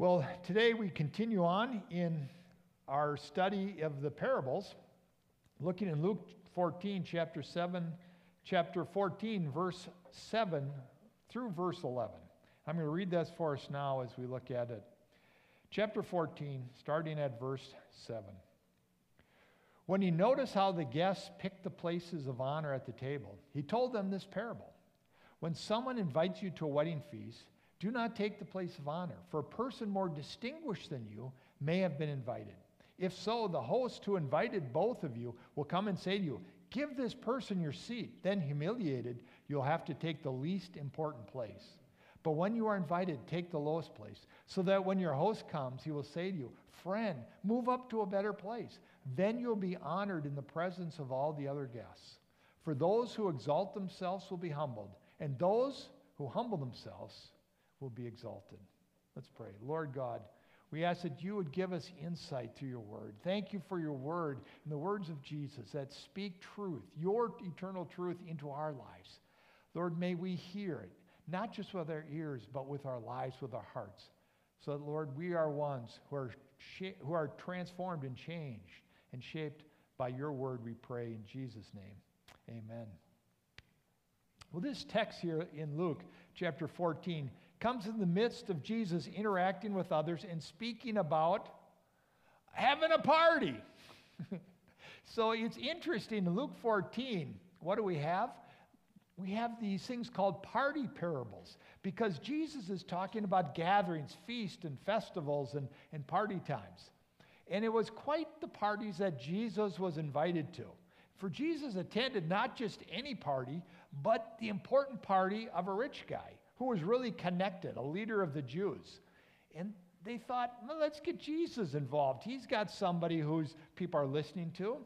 Well, today we continue on in our study of the parables, looking in Luke 14, chapter 7, chapter 14, verse 7 through verse 11. I'm going to read this for us now as we look at it. Chapter 14, starting at verse 7. When he noticed how the guests picked the places of honor at the table, he told them this parable. When someone invites you to a wedding feast, do not take the place of honor, for a person more distinguished than you may have been invited. If so, the host who invited both of you will come and say to you, Give this person your seat. Then, humiliated, you'll have to take the least important place. But when you are invited, take the lowest place, so that when your host comes, he will say to you, Friend, move up to a better place. Then you'll be honored in the presence of all the other guests. For those who exalt themselves will be humbled, and those who humble themselves will be exalted. Let's pray. Lord God, we ask that you would give us insight to your word. Thank you for your word and the words of Jesus that speak truth, your eternal truth, into our lives. Lord, may we hear it, not just with our ears, but with our lives, with our hearts. So that, Lord, we are ones who are, sh- who are transformed and changed and shaped by your word, we pray in Jesus' name. Amen. Well, this text here in Luke chapter 14 comes in the midst of Jesus interacting with others and speaking about having a party. so it's interesting in Luke 14, what do we have? We have these things called party parables because Jesus is talking about gatherings, feasts, and festivals and, and party times. And it was quite the parties that Jesus was invited to. For Jesus attended not just any party, but the important party of a rich guy who was really connected, a leader of the Jews. And they thought, well, let's get Jesus involved. He's got somebody whose people are listening to.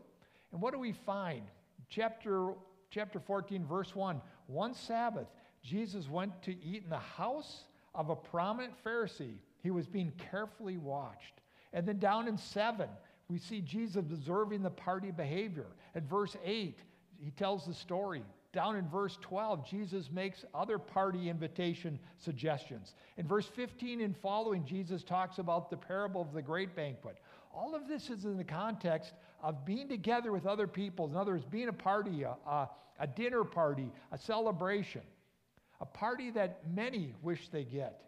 And what do we find? Chapter, chapter 14, verse 1. One Sabbath, Jesus went to eat in the house of a prominent Pharisee. He was being carefully watched. And then down in 7, we see Jesus observing the party behavior. At verse 8, he tells the story. Down in verse 12, Jesus makes other party invitation suggestions. In verse 15 and following, Jesus talks about the parable of the great banquet. All of this is in the context of being together with other people. In other words, being a party, a, a, a dinner party, a celebration, a party that many wish they get.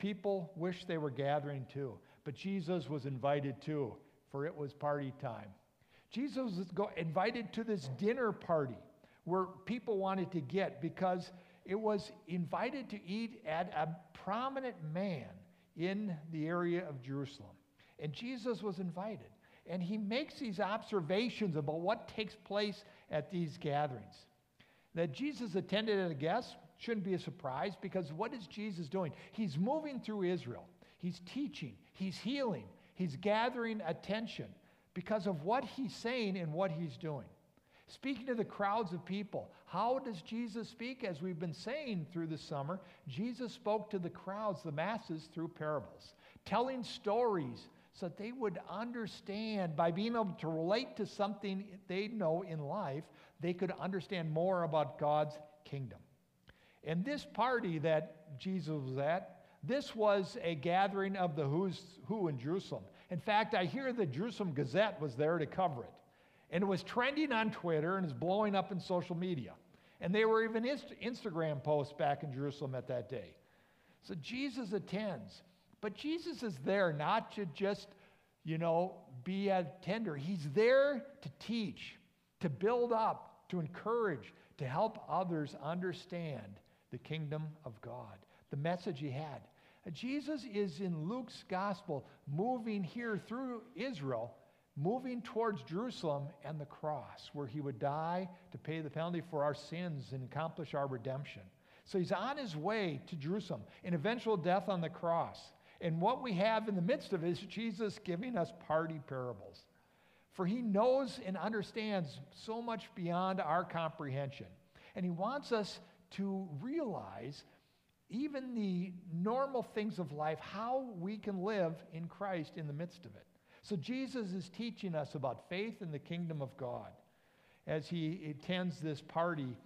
People wish they were gathering too, but Jesus was invited too, for it was party time. Jesus was invited to this dinner party where people wanted to get because it was invited to eat at a prominent man in the area of Jerusalem. And Jesus was invited. And he makes these observations about what takes place at these gatherings. That Jesus attended as a guest shouldn't be a surprise because what is Jesus doing? He's moving through Israel, he's teaching, he's healing, he's gathering attention because of what he's saying and what he's doing. Speaking to the crowds of people, how does Jesus speak? As we've been saying through the summer, Jesus spoke to the crowds, the masses, through parables, telling stories so that they would understand by being able to relate to something they know in life, they could understand more about God's kingdom. And this party that Jesus was at, this was a gathering of the who's who in Jerusalem. In fact, I hear the Jerusalem Gazette was there to cover it. And it was trending on Twitter and is blowing up in social media. And there were even Instagram posts back in Jerusalem at that day. So Jesus attends. But Jesus is there not to just, you know, be a tender. He's there to teach, to build up, to encourage, to help others understand the kingdom of God, the message he had. Jesus is in Luke's gospel moving here through Israel moving towards Jerusalem and the cross, where he would die to pay the penalty for our sins and accomplish our redemption. So he's on his way to Jerusalem, an eventual death on the cross. And what we have in the midst of it is Jesus giving us party parables. For he knows and understands so much beyond our comprehension. And he wants us to realize even the normal things of life, how we can live in Christ in the midst of it. So Jesus is teaching us about faith in the kingdom of God as he attends this party,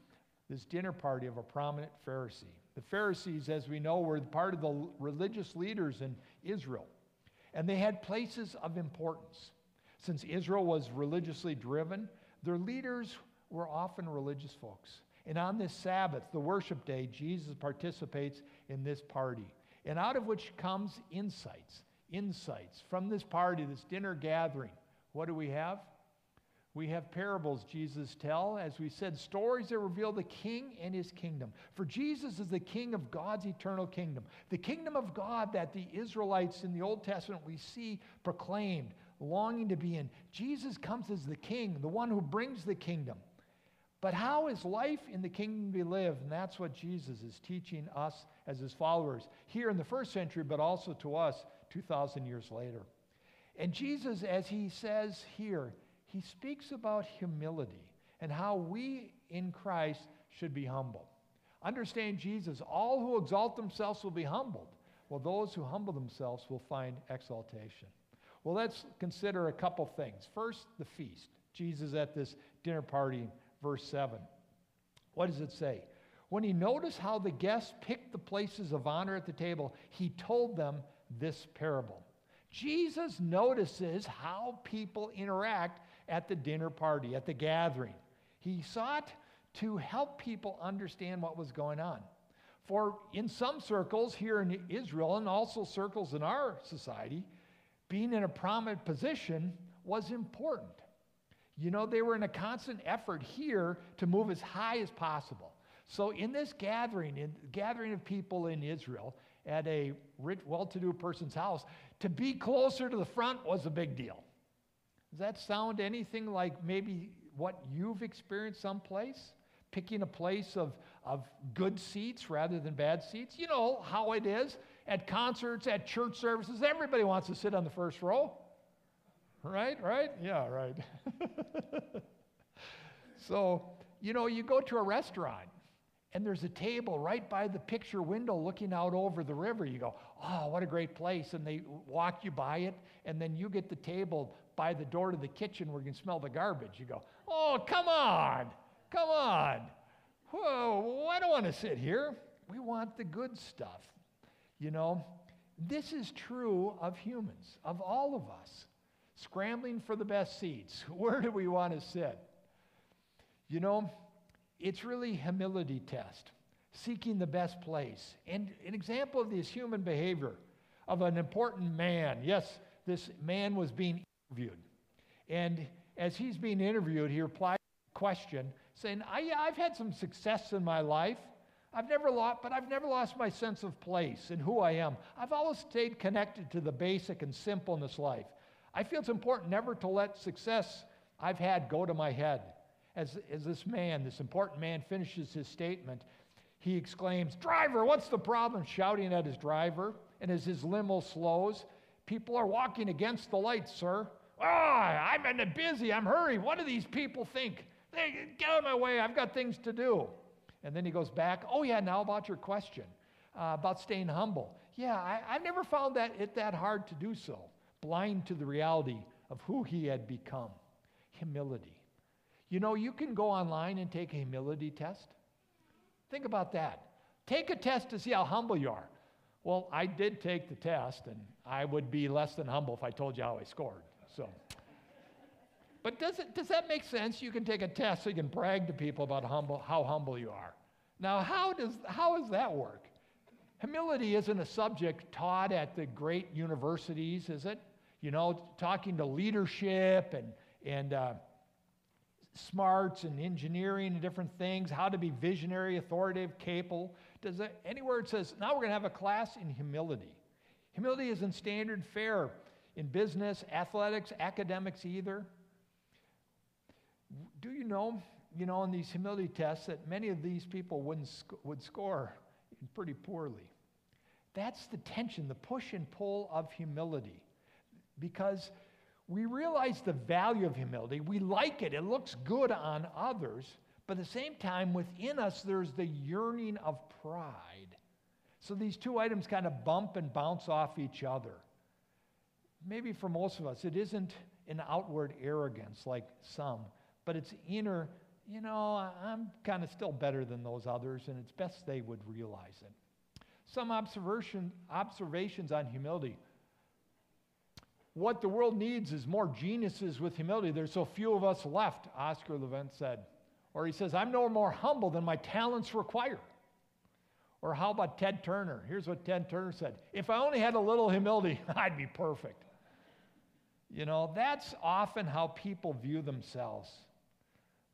this dinner party of a prominent Pharisee. The Pharisees, as we know, were part of the religious leaders in Israel, and they had places of importance. Since Israel was religiously driven, their leaders were often religious folks. And on this Sabbath, the worship day, Jesus participates in this party. And out of which comes insights, insights from this party, this dinner gathering. What do we have? We have parables Jesus tell, as we said, stories that reveal the king and his kingdom. For Jesus is the king of God's eternal kingdom. The kingdom of God that the Israelites in the Old Testament we see proclaimed, longing to be in. Jesus comes as the king, the one who brings the kingdom. But how is life in the kingdom to be lived? And that's what Jesus is teaching us as his followers here in the first century, but also to us 2,000 years later. And Jesus, as he says here, he speaks about humility and how we in Christ should be humble. Understand Jesus, all who exalt themselves will be humbled, while those who humble themselves will find exaltation. Well, let's consider a couple things. First, the feast. Jesus at this dinner party verse 7. What does it say? When he noticed how the guests picked the places of honor at the table, he told them this parable. Jesus notices how people interact at the dinner party, at the gathering. He sought to help people understand what was going on. For in some circles here in Israel and also circles in our society, being in a prominent position was important. You know, they were in a constant effort here to move as high as possible. So, in this gathering, in gathering of people in Israel at a rich, well-to-do person's house, to be closer to the front was a big deal. Does that sound anything like maybe what you've experienced someplace? Picking a place of, of good seats rather than bad seats? You know how it is at concerts, at church services. Everybody wants to sit on the first row. Right, right? Yeah, right. so, you know, you go to a restaurant and there's a table right by the picture window looking out over the river. You go, oh, what a great place. And they walk you by it, and then you get the table by the door to the kitchen where you can smell the garbage. You go, oh, come on, come on. Whoa, I don't want to sit here. We want the good stuff. You know, this is true of humans, of all of us scrambling for the best seats. Where do we want to sit? You know, it's really humility test, seeking the best place. And an example of this human behavior of an important man. Yes, this man was being interviewed. And as he's being interviewed, he replied to a question saying, I, I've had some success in my life. I've never lost, but I've never lost my sense of place and who I am. I've always stayed connected to the basic and simple in this life. I feel it's important never to let success I've had go to my head. As, as this man, this important man, finishes his statement, he exclaims, Driver, what's the problem? shouting at his driver. And as his limo slows, people are walking against the lights, sir. Oh, I'm in a busy, I'm hurrying. What do these people think? They, get out of my way, I've got things to do. And then he goes back, Oh, yeah, now about your question uh, about staying humble. Yeah, I, I've never found that it that hard to do so blind to the reality of who he had become humility. You know, you can go online and take a humility test. Think about that. Take a test to see how humble you are. Well, I did take the test, and I would be less than humble if I told you how I scored. So, but does it does that make sense? You can take a test so you can brag to people about humble, how humble you are. Now, how does how does that work? Humility isn't a subject taught at the great universities, is it? you know, talking to leadership and, and uh, smarts and engineering and different things, how to be visionary, authoritative, capable. Does it, anywhere it says, now we're going to have a class in humility. Humility isn't standard fare in business, athletics, academics either. Do you know, you know, in these humility tests that many of these people wouldn't sc- would score pretty poorly? That's the tension, the push and pull of humility because we realize the value of humility. We like it, it looks good on others, but at the same time, within us, there's the yearning of pride. So these two items kind of bump and bounce off each other. Maybe for most of us, it isn't an outward arrogance like some, but it's inner you know, I'm kind of still better than those others, and it's best they would realize it. Some observation, observations on humility. What the world needs is more geniuses with humility. There's so few of us left, Oscar Levant said. Or he says, I'm no more humble than my talents require. Or how about Ted Turner? Here's what Ted Turner said If I only had a little humility, I'd be perfect. You know, that's often how people view themselves.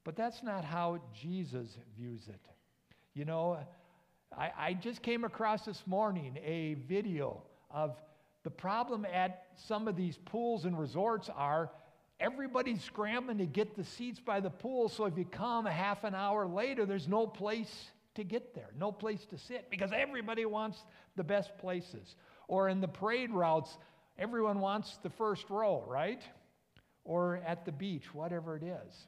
But that's not how Jesus views it. You know, I, I just came across this morning a video of the problem at some of these pools and resorts are everybody's scrambling to get the seats by the pool, so if you come half an hour later, there's no place to get there, no place to sit, because everybody wants the best places. Or in the parade routes, everyone wants the first row, right? Or at the beach, whatever it is.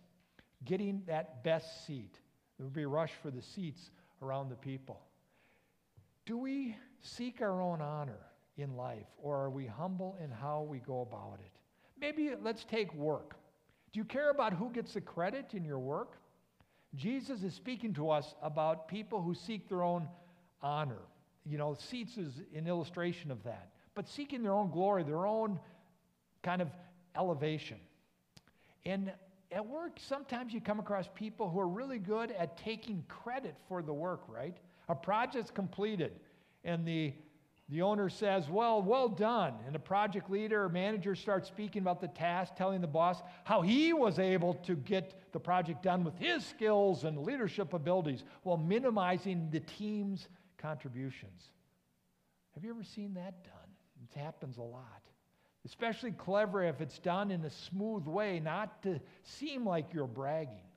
Getting that best seat. There would be a rush for the seats around the people. Do we seek our own honor in life, or are we humble in how we go about it? Maybe let's take work. Do you care about who gets the credit in your work? Jesus is speaking to us about people who seek their own honor. You know, seats is an illustration of that. But seeking their own glory, their own kind of elevation. And at work, sometimes you come across people who are really good at taking credit for the work, right? A project's completed, and the, the owner says, Well, well done. And the project leader or manager starts speaking about the task, telling the boss how he was able to get the project done with his skills and leadership abilities while minimizing the team's contributions. Have you ever seen that done? It happens a lot. Especially clever if it's done in a smooth way, not to seem like you're bragging.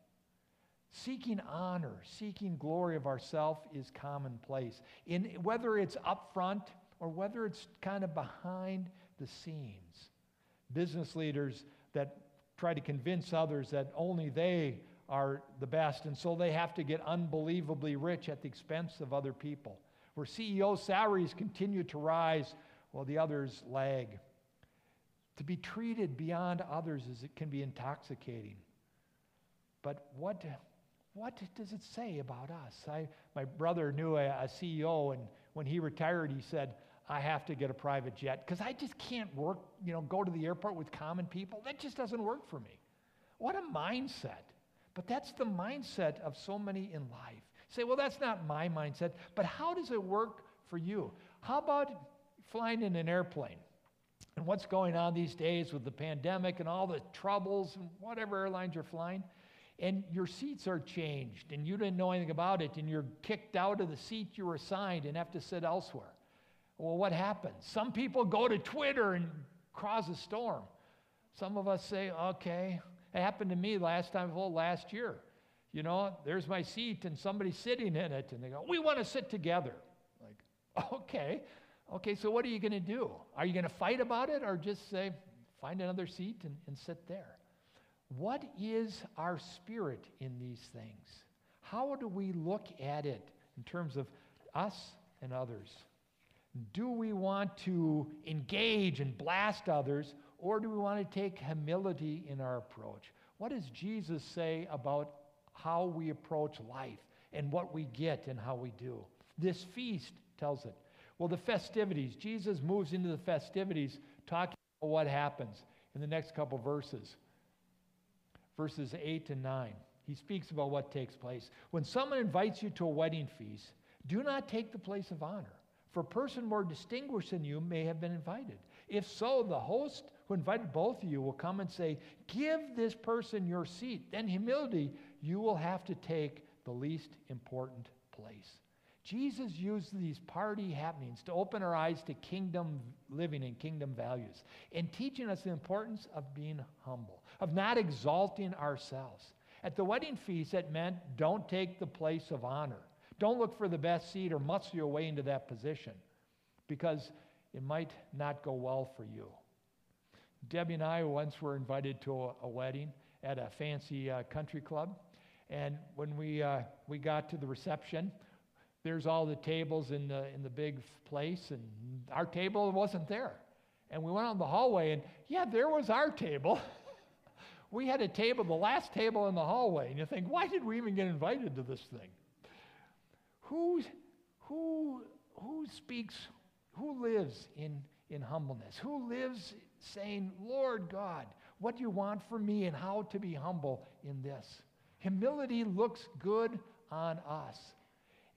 Seeking honor, seeking glory of ourself is commonplace. In whether it's up front or whether it's kind of behind the scenes. Business leaders that try to convince others that only they are the best, and so they have to get unbelievably rich at the expense of other people. Where CEO salaries continue to rise while the others lag. To be treated beyond others is it can be intoxicating. But what, what does it say about us? I, my brother knew a, a CEO, and when he retired, he said, I have to get a private jet because I just can't work, you know, go to the airport with common people. That just doesn't work for me. What a mindset. But that's the mindset of so many in life. say, well, that's not my mindset, but how does it work for you? How about flying in an airplane? And what's going on these days with the pandemic and all the troubles and whatever airlines you're flying? and your seats are changed and you didn't know anything about it and you're kicked out of the seat you were assigned and have to sit elsewhere. Well, what happens? Some people go to Twitter and cause a storm. Some of us say, okay, it happened to me last time, well, last year. You know, there's my seat and somebody's sitting in it and they go, we want to sit together. Like, okay, okay, so what are you going to do? Are you going to fight about it or just say, find another seat and, and sit there? What is our spirit in these things? How do we look at it in terms of us and others? Do we want to engage and blast others, or do we want to take humility in our approach? What does Jesus say about how we approach life and what we get and how we do? This feast tells it. Well, the festivities, Jesus moves into the festivities talking about what happens in the next couple verses verses 8 and 9. He speaks about what takes place. When someone invites you to a wedding feast, do not take the place of honor, for a person more distinguished than you may have been invited. If so, the host who invited both of you will come and say, Give this person your seat. Then, humility, you will have to take the least important place. Jesus used these party happenings to open our eyes to kingdom living and kingdom values and teaching us the importance of being humble, of not exalting ourselves. At the wedding feast, it meant don't take the place of honor. Don't look for the best seat or muscle your way into that position because it might not go well for you. Debbie and I once were invited to a, a wedding at a fancy uh, country club. And when we, uh, we got to the reception, there's all the tables in the, in the big place, and our table wasn't there. And we went out in the hallway, and yeah, there was our table. We had a table, the last table in the hallway, and you think, why did we even get invited to this thing? Who, who, who speaks, who lives in, in humbleness? Who lives saying, Lord God, what do you want from me and how to be humble in this? Humility looks good on us.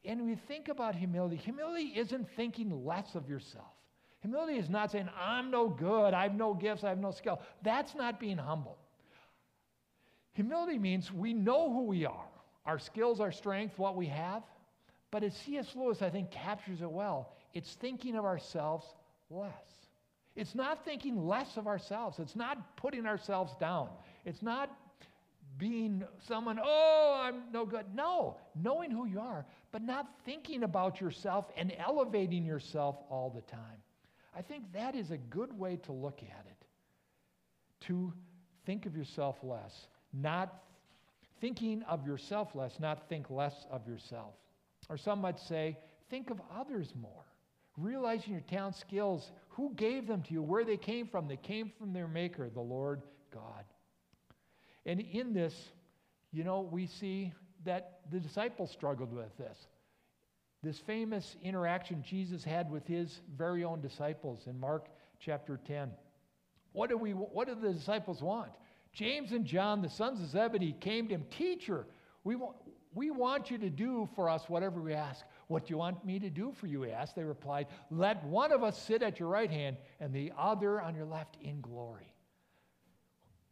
And we think about humility. Humility isn't thinking less of yourself. Humility is not saying, I'm no good, I have no gifts, I have no skill. That's not being humble. Humility means we know who we are, our skills, our strength, what we have. But as C.S. Lewis, I think, captures it well, it's thinking of ourselves less. It's not thinking less of ourselves. It's not putting ourselves down. It's not being someone, oh, I'm no good. No, knowing who you are, but not thinking about yourself and elevating yourself all the time. I think that is a good way to look at it. To think of yourself less, not thinking of yourself less, not think less of yourself. Or some might say, think of others more. Realizing your talent skills, who gave them to you, where they came from. They came from their Maker, the Lord God. And in this, you know, we see that the disciples struggled with this. This famous interaction Jesus had with his very own disciples in Mark chapter 10. What do, we, what do the disciples want? James and John, the sons of Zebedee, came to him, Teacher, we want, we want you to do for us whatever we ask. What do you want me to do for you? He asked. They replied, Let one of us sit at your right hand and the other on your left in glory.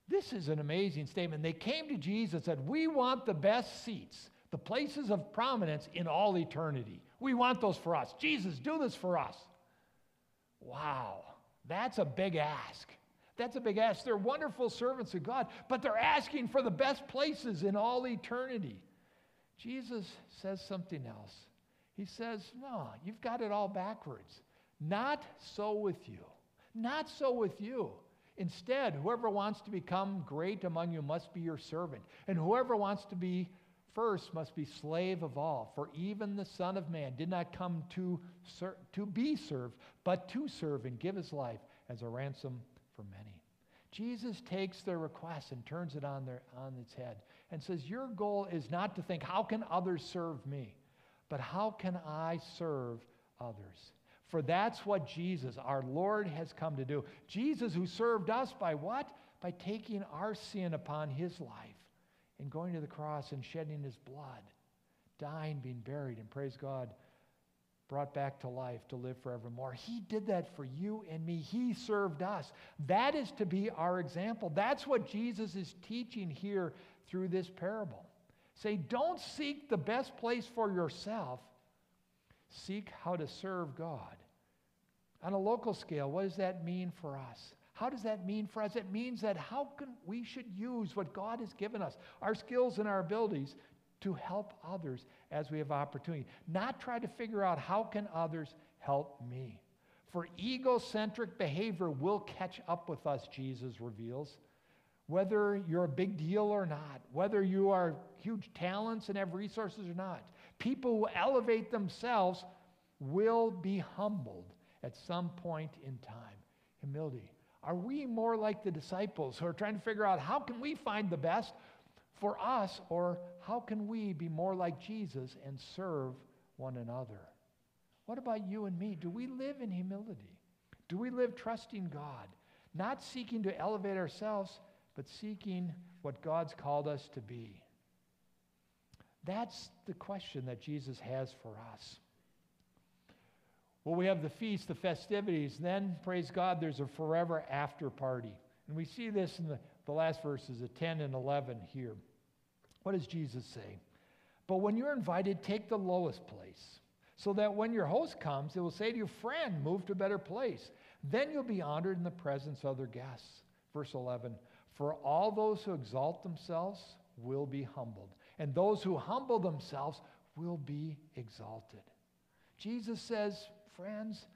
This is an amazing statement. They came to Jesus and said, We want the best seats, the places of prominence in all eternity. We want those for us. Jesus, do this for us. Wow, that's a big ask. That's a big ask. They're wonderful servants of God, but they're asking for the best places in all eternity. Jesus says something else. He says, No, you've got it all backwards. Not so with you. Not so with you. Instead, whoever wants to become great among you must be your servant, and whoever wants to be first must be slave of all. For even the Son of Man did not come to, ser- to be served, but to serve and give his life as a ransom for many. Jesus takes their request and turns it on, their, on its head and says, Your goal is not to think, How can others serve me? but how can I serve others? For that's what Jesus, our Lord, has come to do. Jesus, who served us by what? By taking our sin upon his life and going to the cross and shedding his blood, dying, being buried, and praise God, brought back to life to live forevermore. He did that for you and me. He served us. That is to be our example. That's what Jesus is teaching here through this parable. Say, don't seek the best place for yourself, seek how to serve God. On a local scale, what does that mean for us? How does that mean for us? It means that how can we should use what God has given us, our skills and our abilities, to help others as we have opportunity. Not try to figure out how can others help me. For egocentric behavior will catch up with us, Jesus reveals whether you're a big deal or not, whether you are huge talents and have resources or not. People who elevate themselves will be humbled at some point in time. Humility. Are we more like the disciples who are trying to figure out how can we find the best for us or how can we be more like Jesus and serve one another? What about you and me? Do we live in humility? Do we live trusting God, not seeking to elevate ourselves, but seeking what God's called us to be. That's the question that Jesus has for us. Well, we have the feast, the festivities. Then, praise God, there's a forever after party. And we see this in the, the last verses, the 10 and 11 here. What does Jesus say? But when you're invited, take the lowest place, so that when your host comes, it will say to you, Friend, move to a better place. Then you'll be honored in the presence of other guests. Verse 11 for all those who exalt themselves will be humbled, and those who humble themselves will be exalted. Jesus says, friends,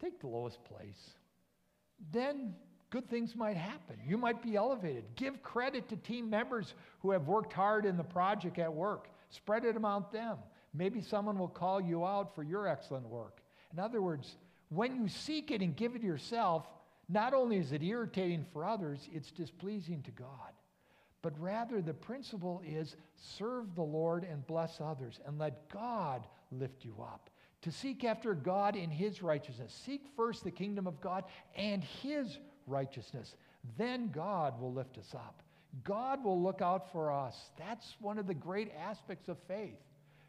take the lowest place. Then good things might happen. You might be elevated. Give credit to team members who have worked hard in the project at work. Spread it among them. Maybe someone will call you out for your excellent work. In other words, when you seek it and give it yourself, Not only is it irritating for others, it's displeasing to God. But rather, the principle is serve the Lord and bless others, and let God lift you up. To seek after God in His righteousness. Seek first the kingdom of God and His righteousness. Then God will lift us up. God will look out for us. That's one of the great aspects of faith.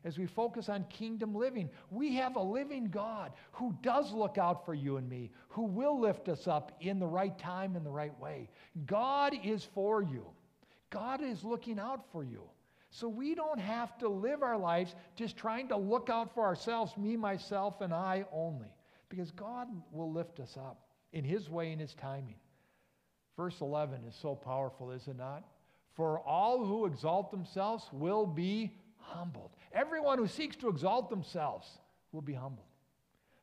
As we focus on kingdom living, we have a living God who does look out for you and me, who will lift us up in the right time and the right way. God is for you, God is looking out for you. So we don't have to live our lives just trying to look out for ourselves, me, myself, and I only, because God will lift us up in His way and His timing. Verse 11 is so powerful, is it not? For all who exalt themselves will be humbled. Everyone who seeks to exalt themselves will be humbled.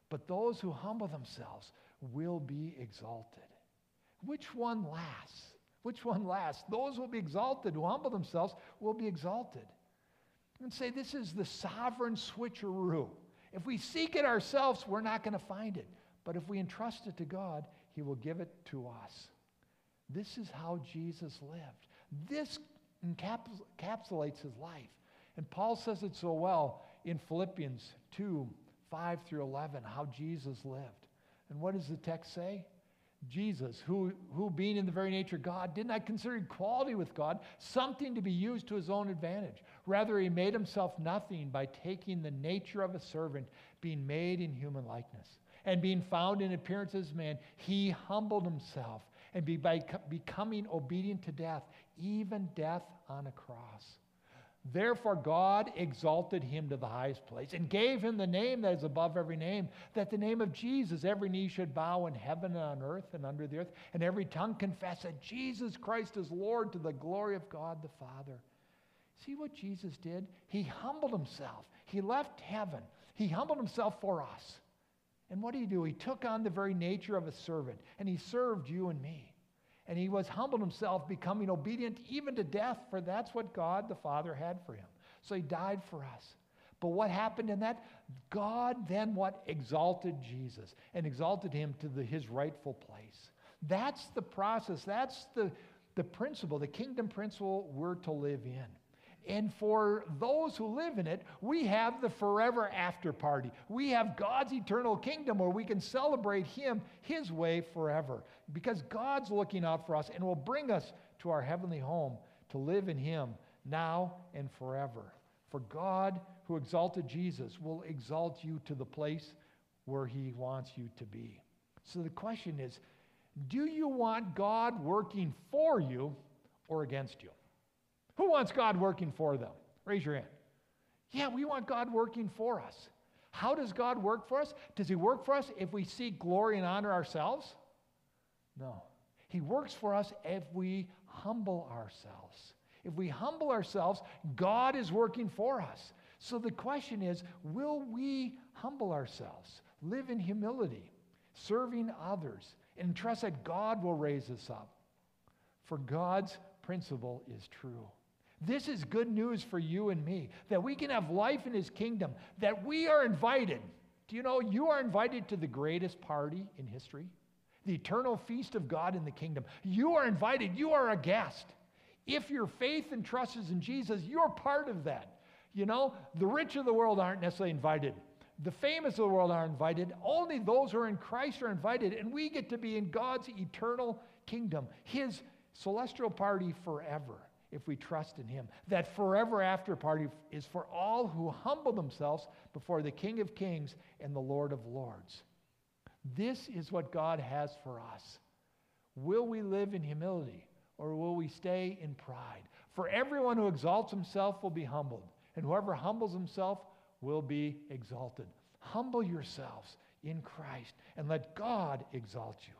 But those who humble themselves will be exalted. Which one lasts? Which one lasts? Those who will be exalted who humble themselves will be exalted. And say this is the sovereign switcheroo. If we seek it ourselves, we're not going to find it. But if we entrust it to God, He will give it to us. This is how Jesus lived. This encapsulates his life. And Paul says it so well in Philippians 2 5 through 11, how Jesus lived. And what does the text say? Jesus, who, who being in the very nature of God, did not consider equality with God something to be used to his own advantage. Rather, he made himself nothing by taking the nature of a servant, being made in human likeness. And being found in appearance as man, he humbled himself and be by becoming obedient to death, even death on a cross. Therefore, God exalted him to the highest place and gave him the name that is above every name, that the name of Jesus every knee should bow in heaven and on earth and under the earth, and every tongue confess that Jesus Christ is Lord to the glory of God the Father. See what Jesus did? He humbled himself. He left heaven. He humbled himself for us. And what did he do? He took on the very nature of a servant, and he served you and me. And he was humbled himself, becoming obedient even to death, for that's what God the Father had for him. So he died for us. But what happened in that? God then what? Exalted Jesus and exalted him to the, his rightful place. That's the process. That's the, the principle, the kingdom principle we're to live in. And for those who live in it, we have the forever after party. We have God's eternal kingdom where we can celebrate Him His way forever because God's looking out for us and will bring us to our heavenly home to live in Him now and forever. For God, who exalted Jesus, will exalt you to the place where He wants you to be. So the question is do you want God working for you or against you? Who wants God working for them? Raise your hand. Yeah, we want God working for us. How does God work for us? Does He work for us if we seek glory and honor ourselves? No. He works for us if we humble ourselves. If we humble ourselves, God is working for us. So the question is will we humble ourselves, live in humility, serving others, and trust that God will raise us up? For God's principle is true. This is good news for you and me that we can have life in His kingdom, that we are invited. Do you know you are invited to the greatest party in history? The eternal feast of God in the kingdom. You are invited, you are a guest. If your faith and trust is in Jesus, you're part of that. You know, the rich of the world aren't necessarily invited. The famous of the world are invited. Only those who are in Christ are invited, and we get to be in God's eternal kingdom, His celestial party forever if we trust in him. That forever after party is for all who humble themselves before the King of Kings and the Lord of Lords. This is what God has for us. Will we live in humility or will we stay in pride? For everyone who exalts himself will be humbled, and whoever humbles himself will be exalted. Humble yourselves in Christ and let God exalt you.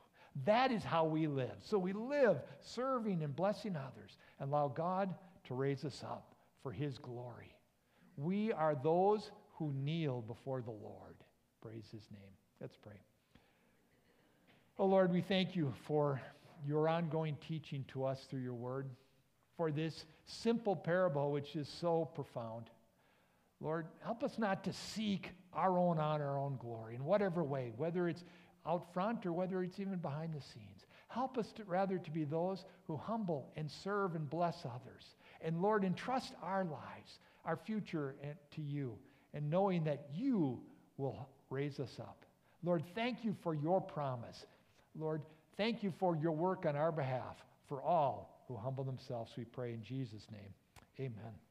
That is how we live. So we live serving and blessing others and allow God to raise us up for his glory. We are those who kneel before the Lord. Praise his name. Let's pray. Oh Lord, we thank you for your ongoing teaching to us through your word, for this simple parable which is so profound. Lord, help us not to seek our own honor, our own glory in whatever way, whether it's out front or whether it's even behind the scenes. Help us to, rather to be those who humble and serve and bless others. And Lord, entrust our lives, our future eh, to you, and knowing that you will raise us up. Lord, thank you for your promise. Lord, thank you for your work on our behalf for all who humble themselves, we pray in Jesus' name. Amen.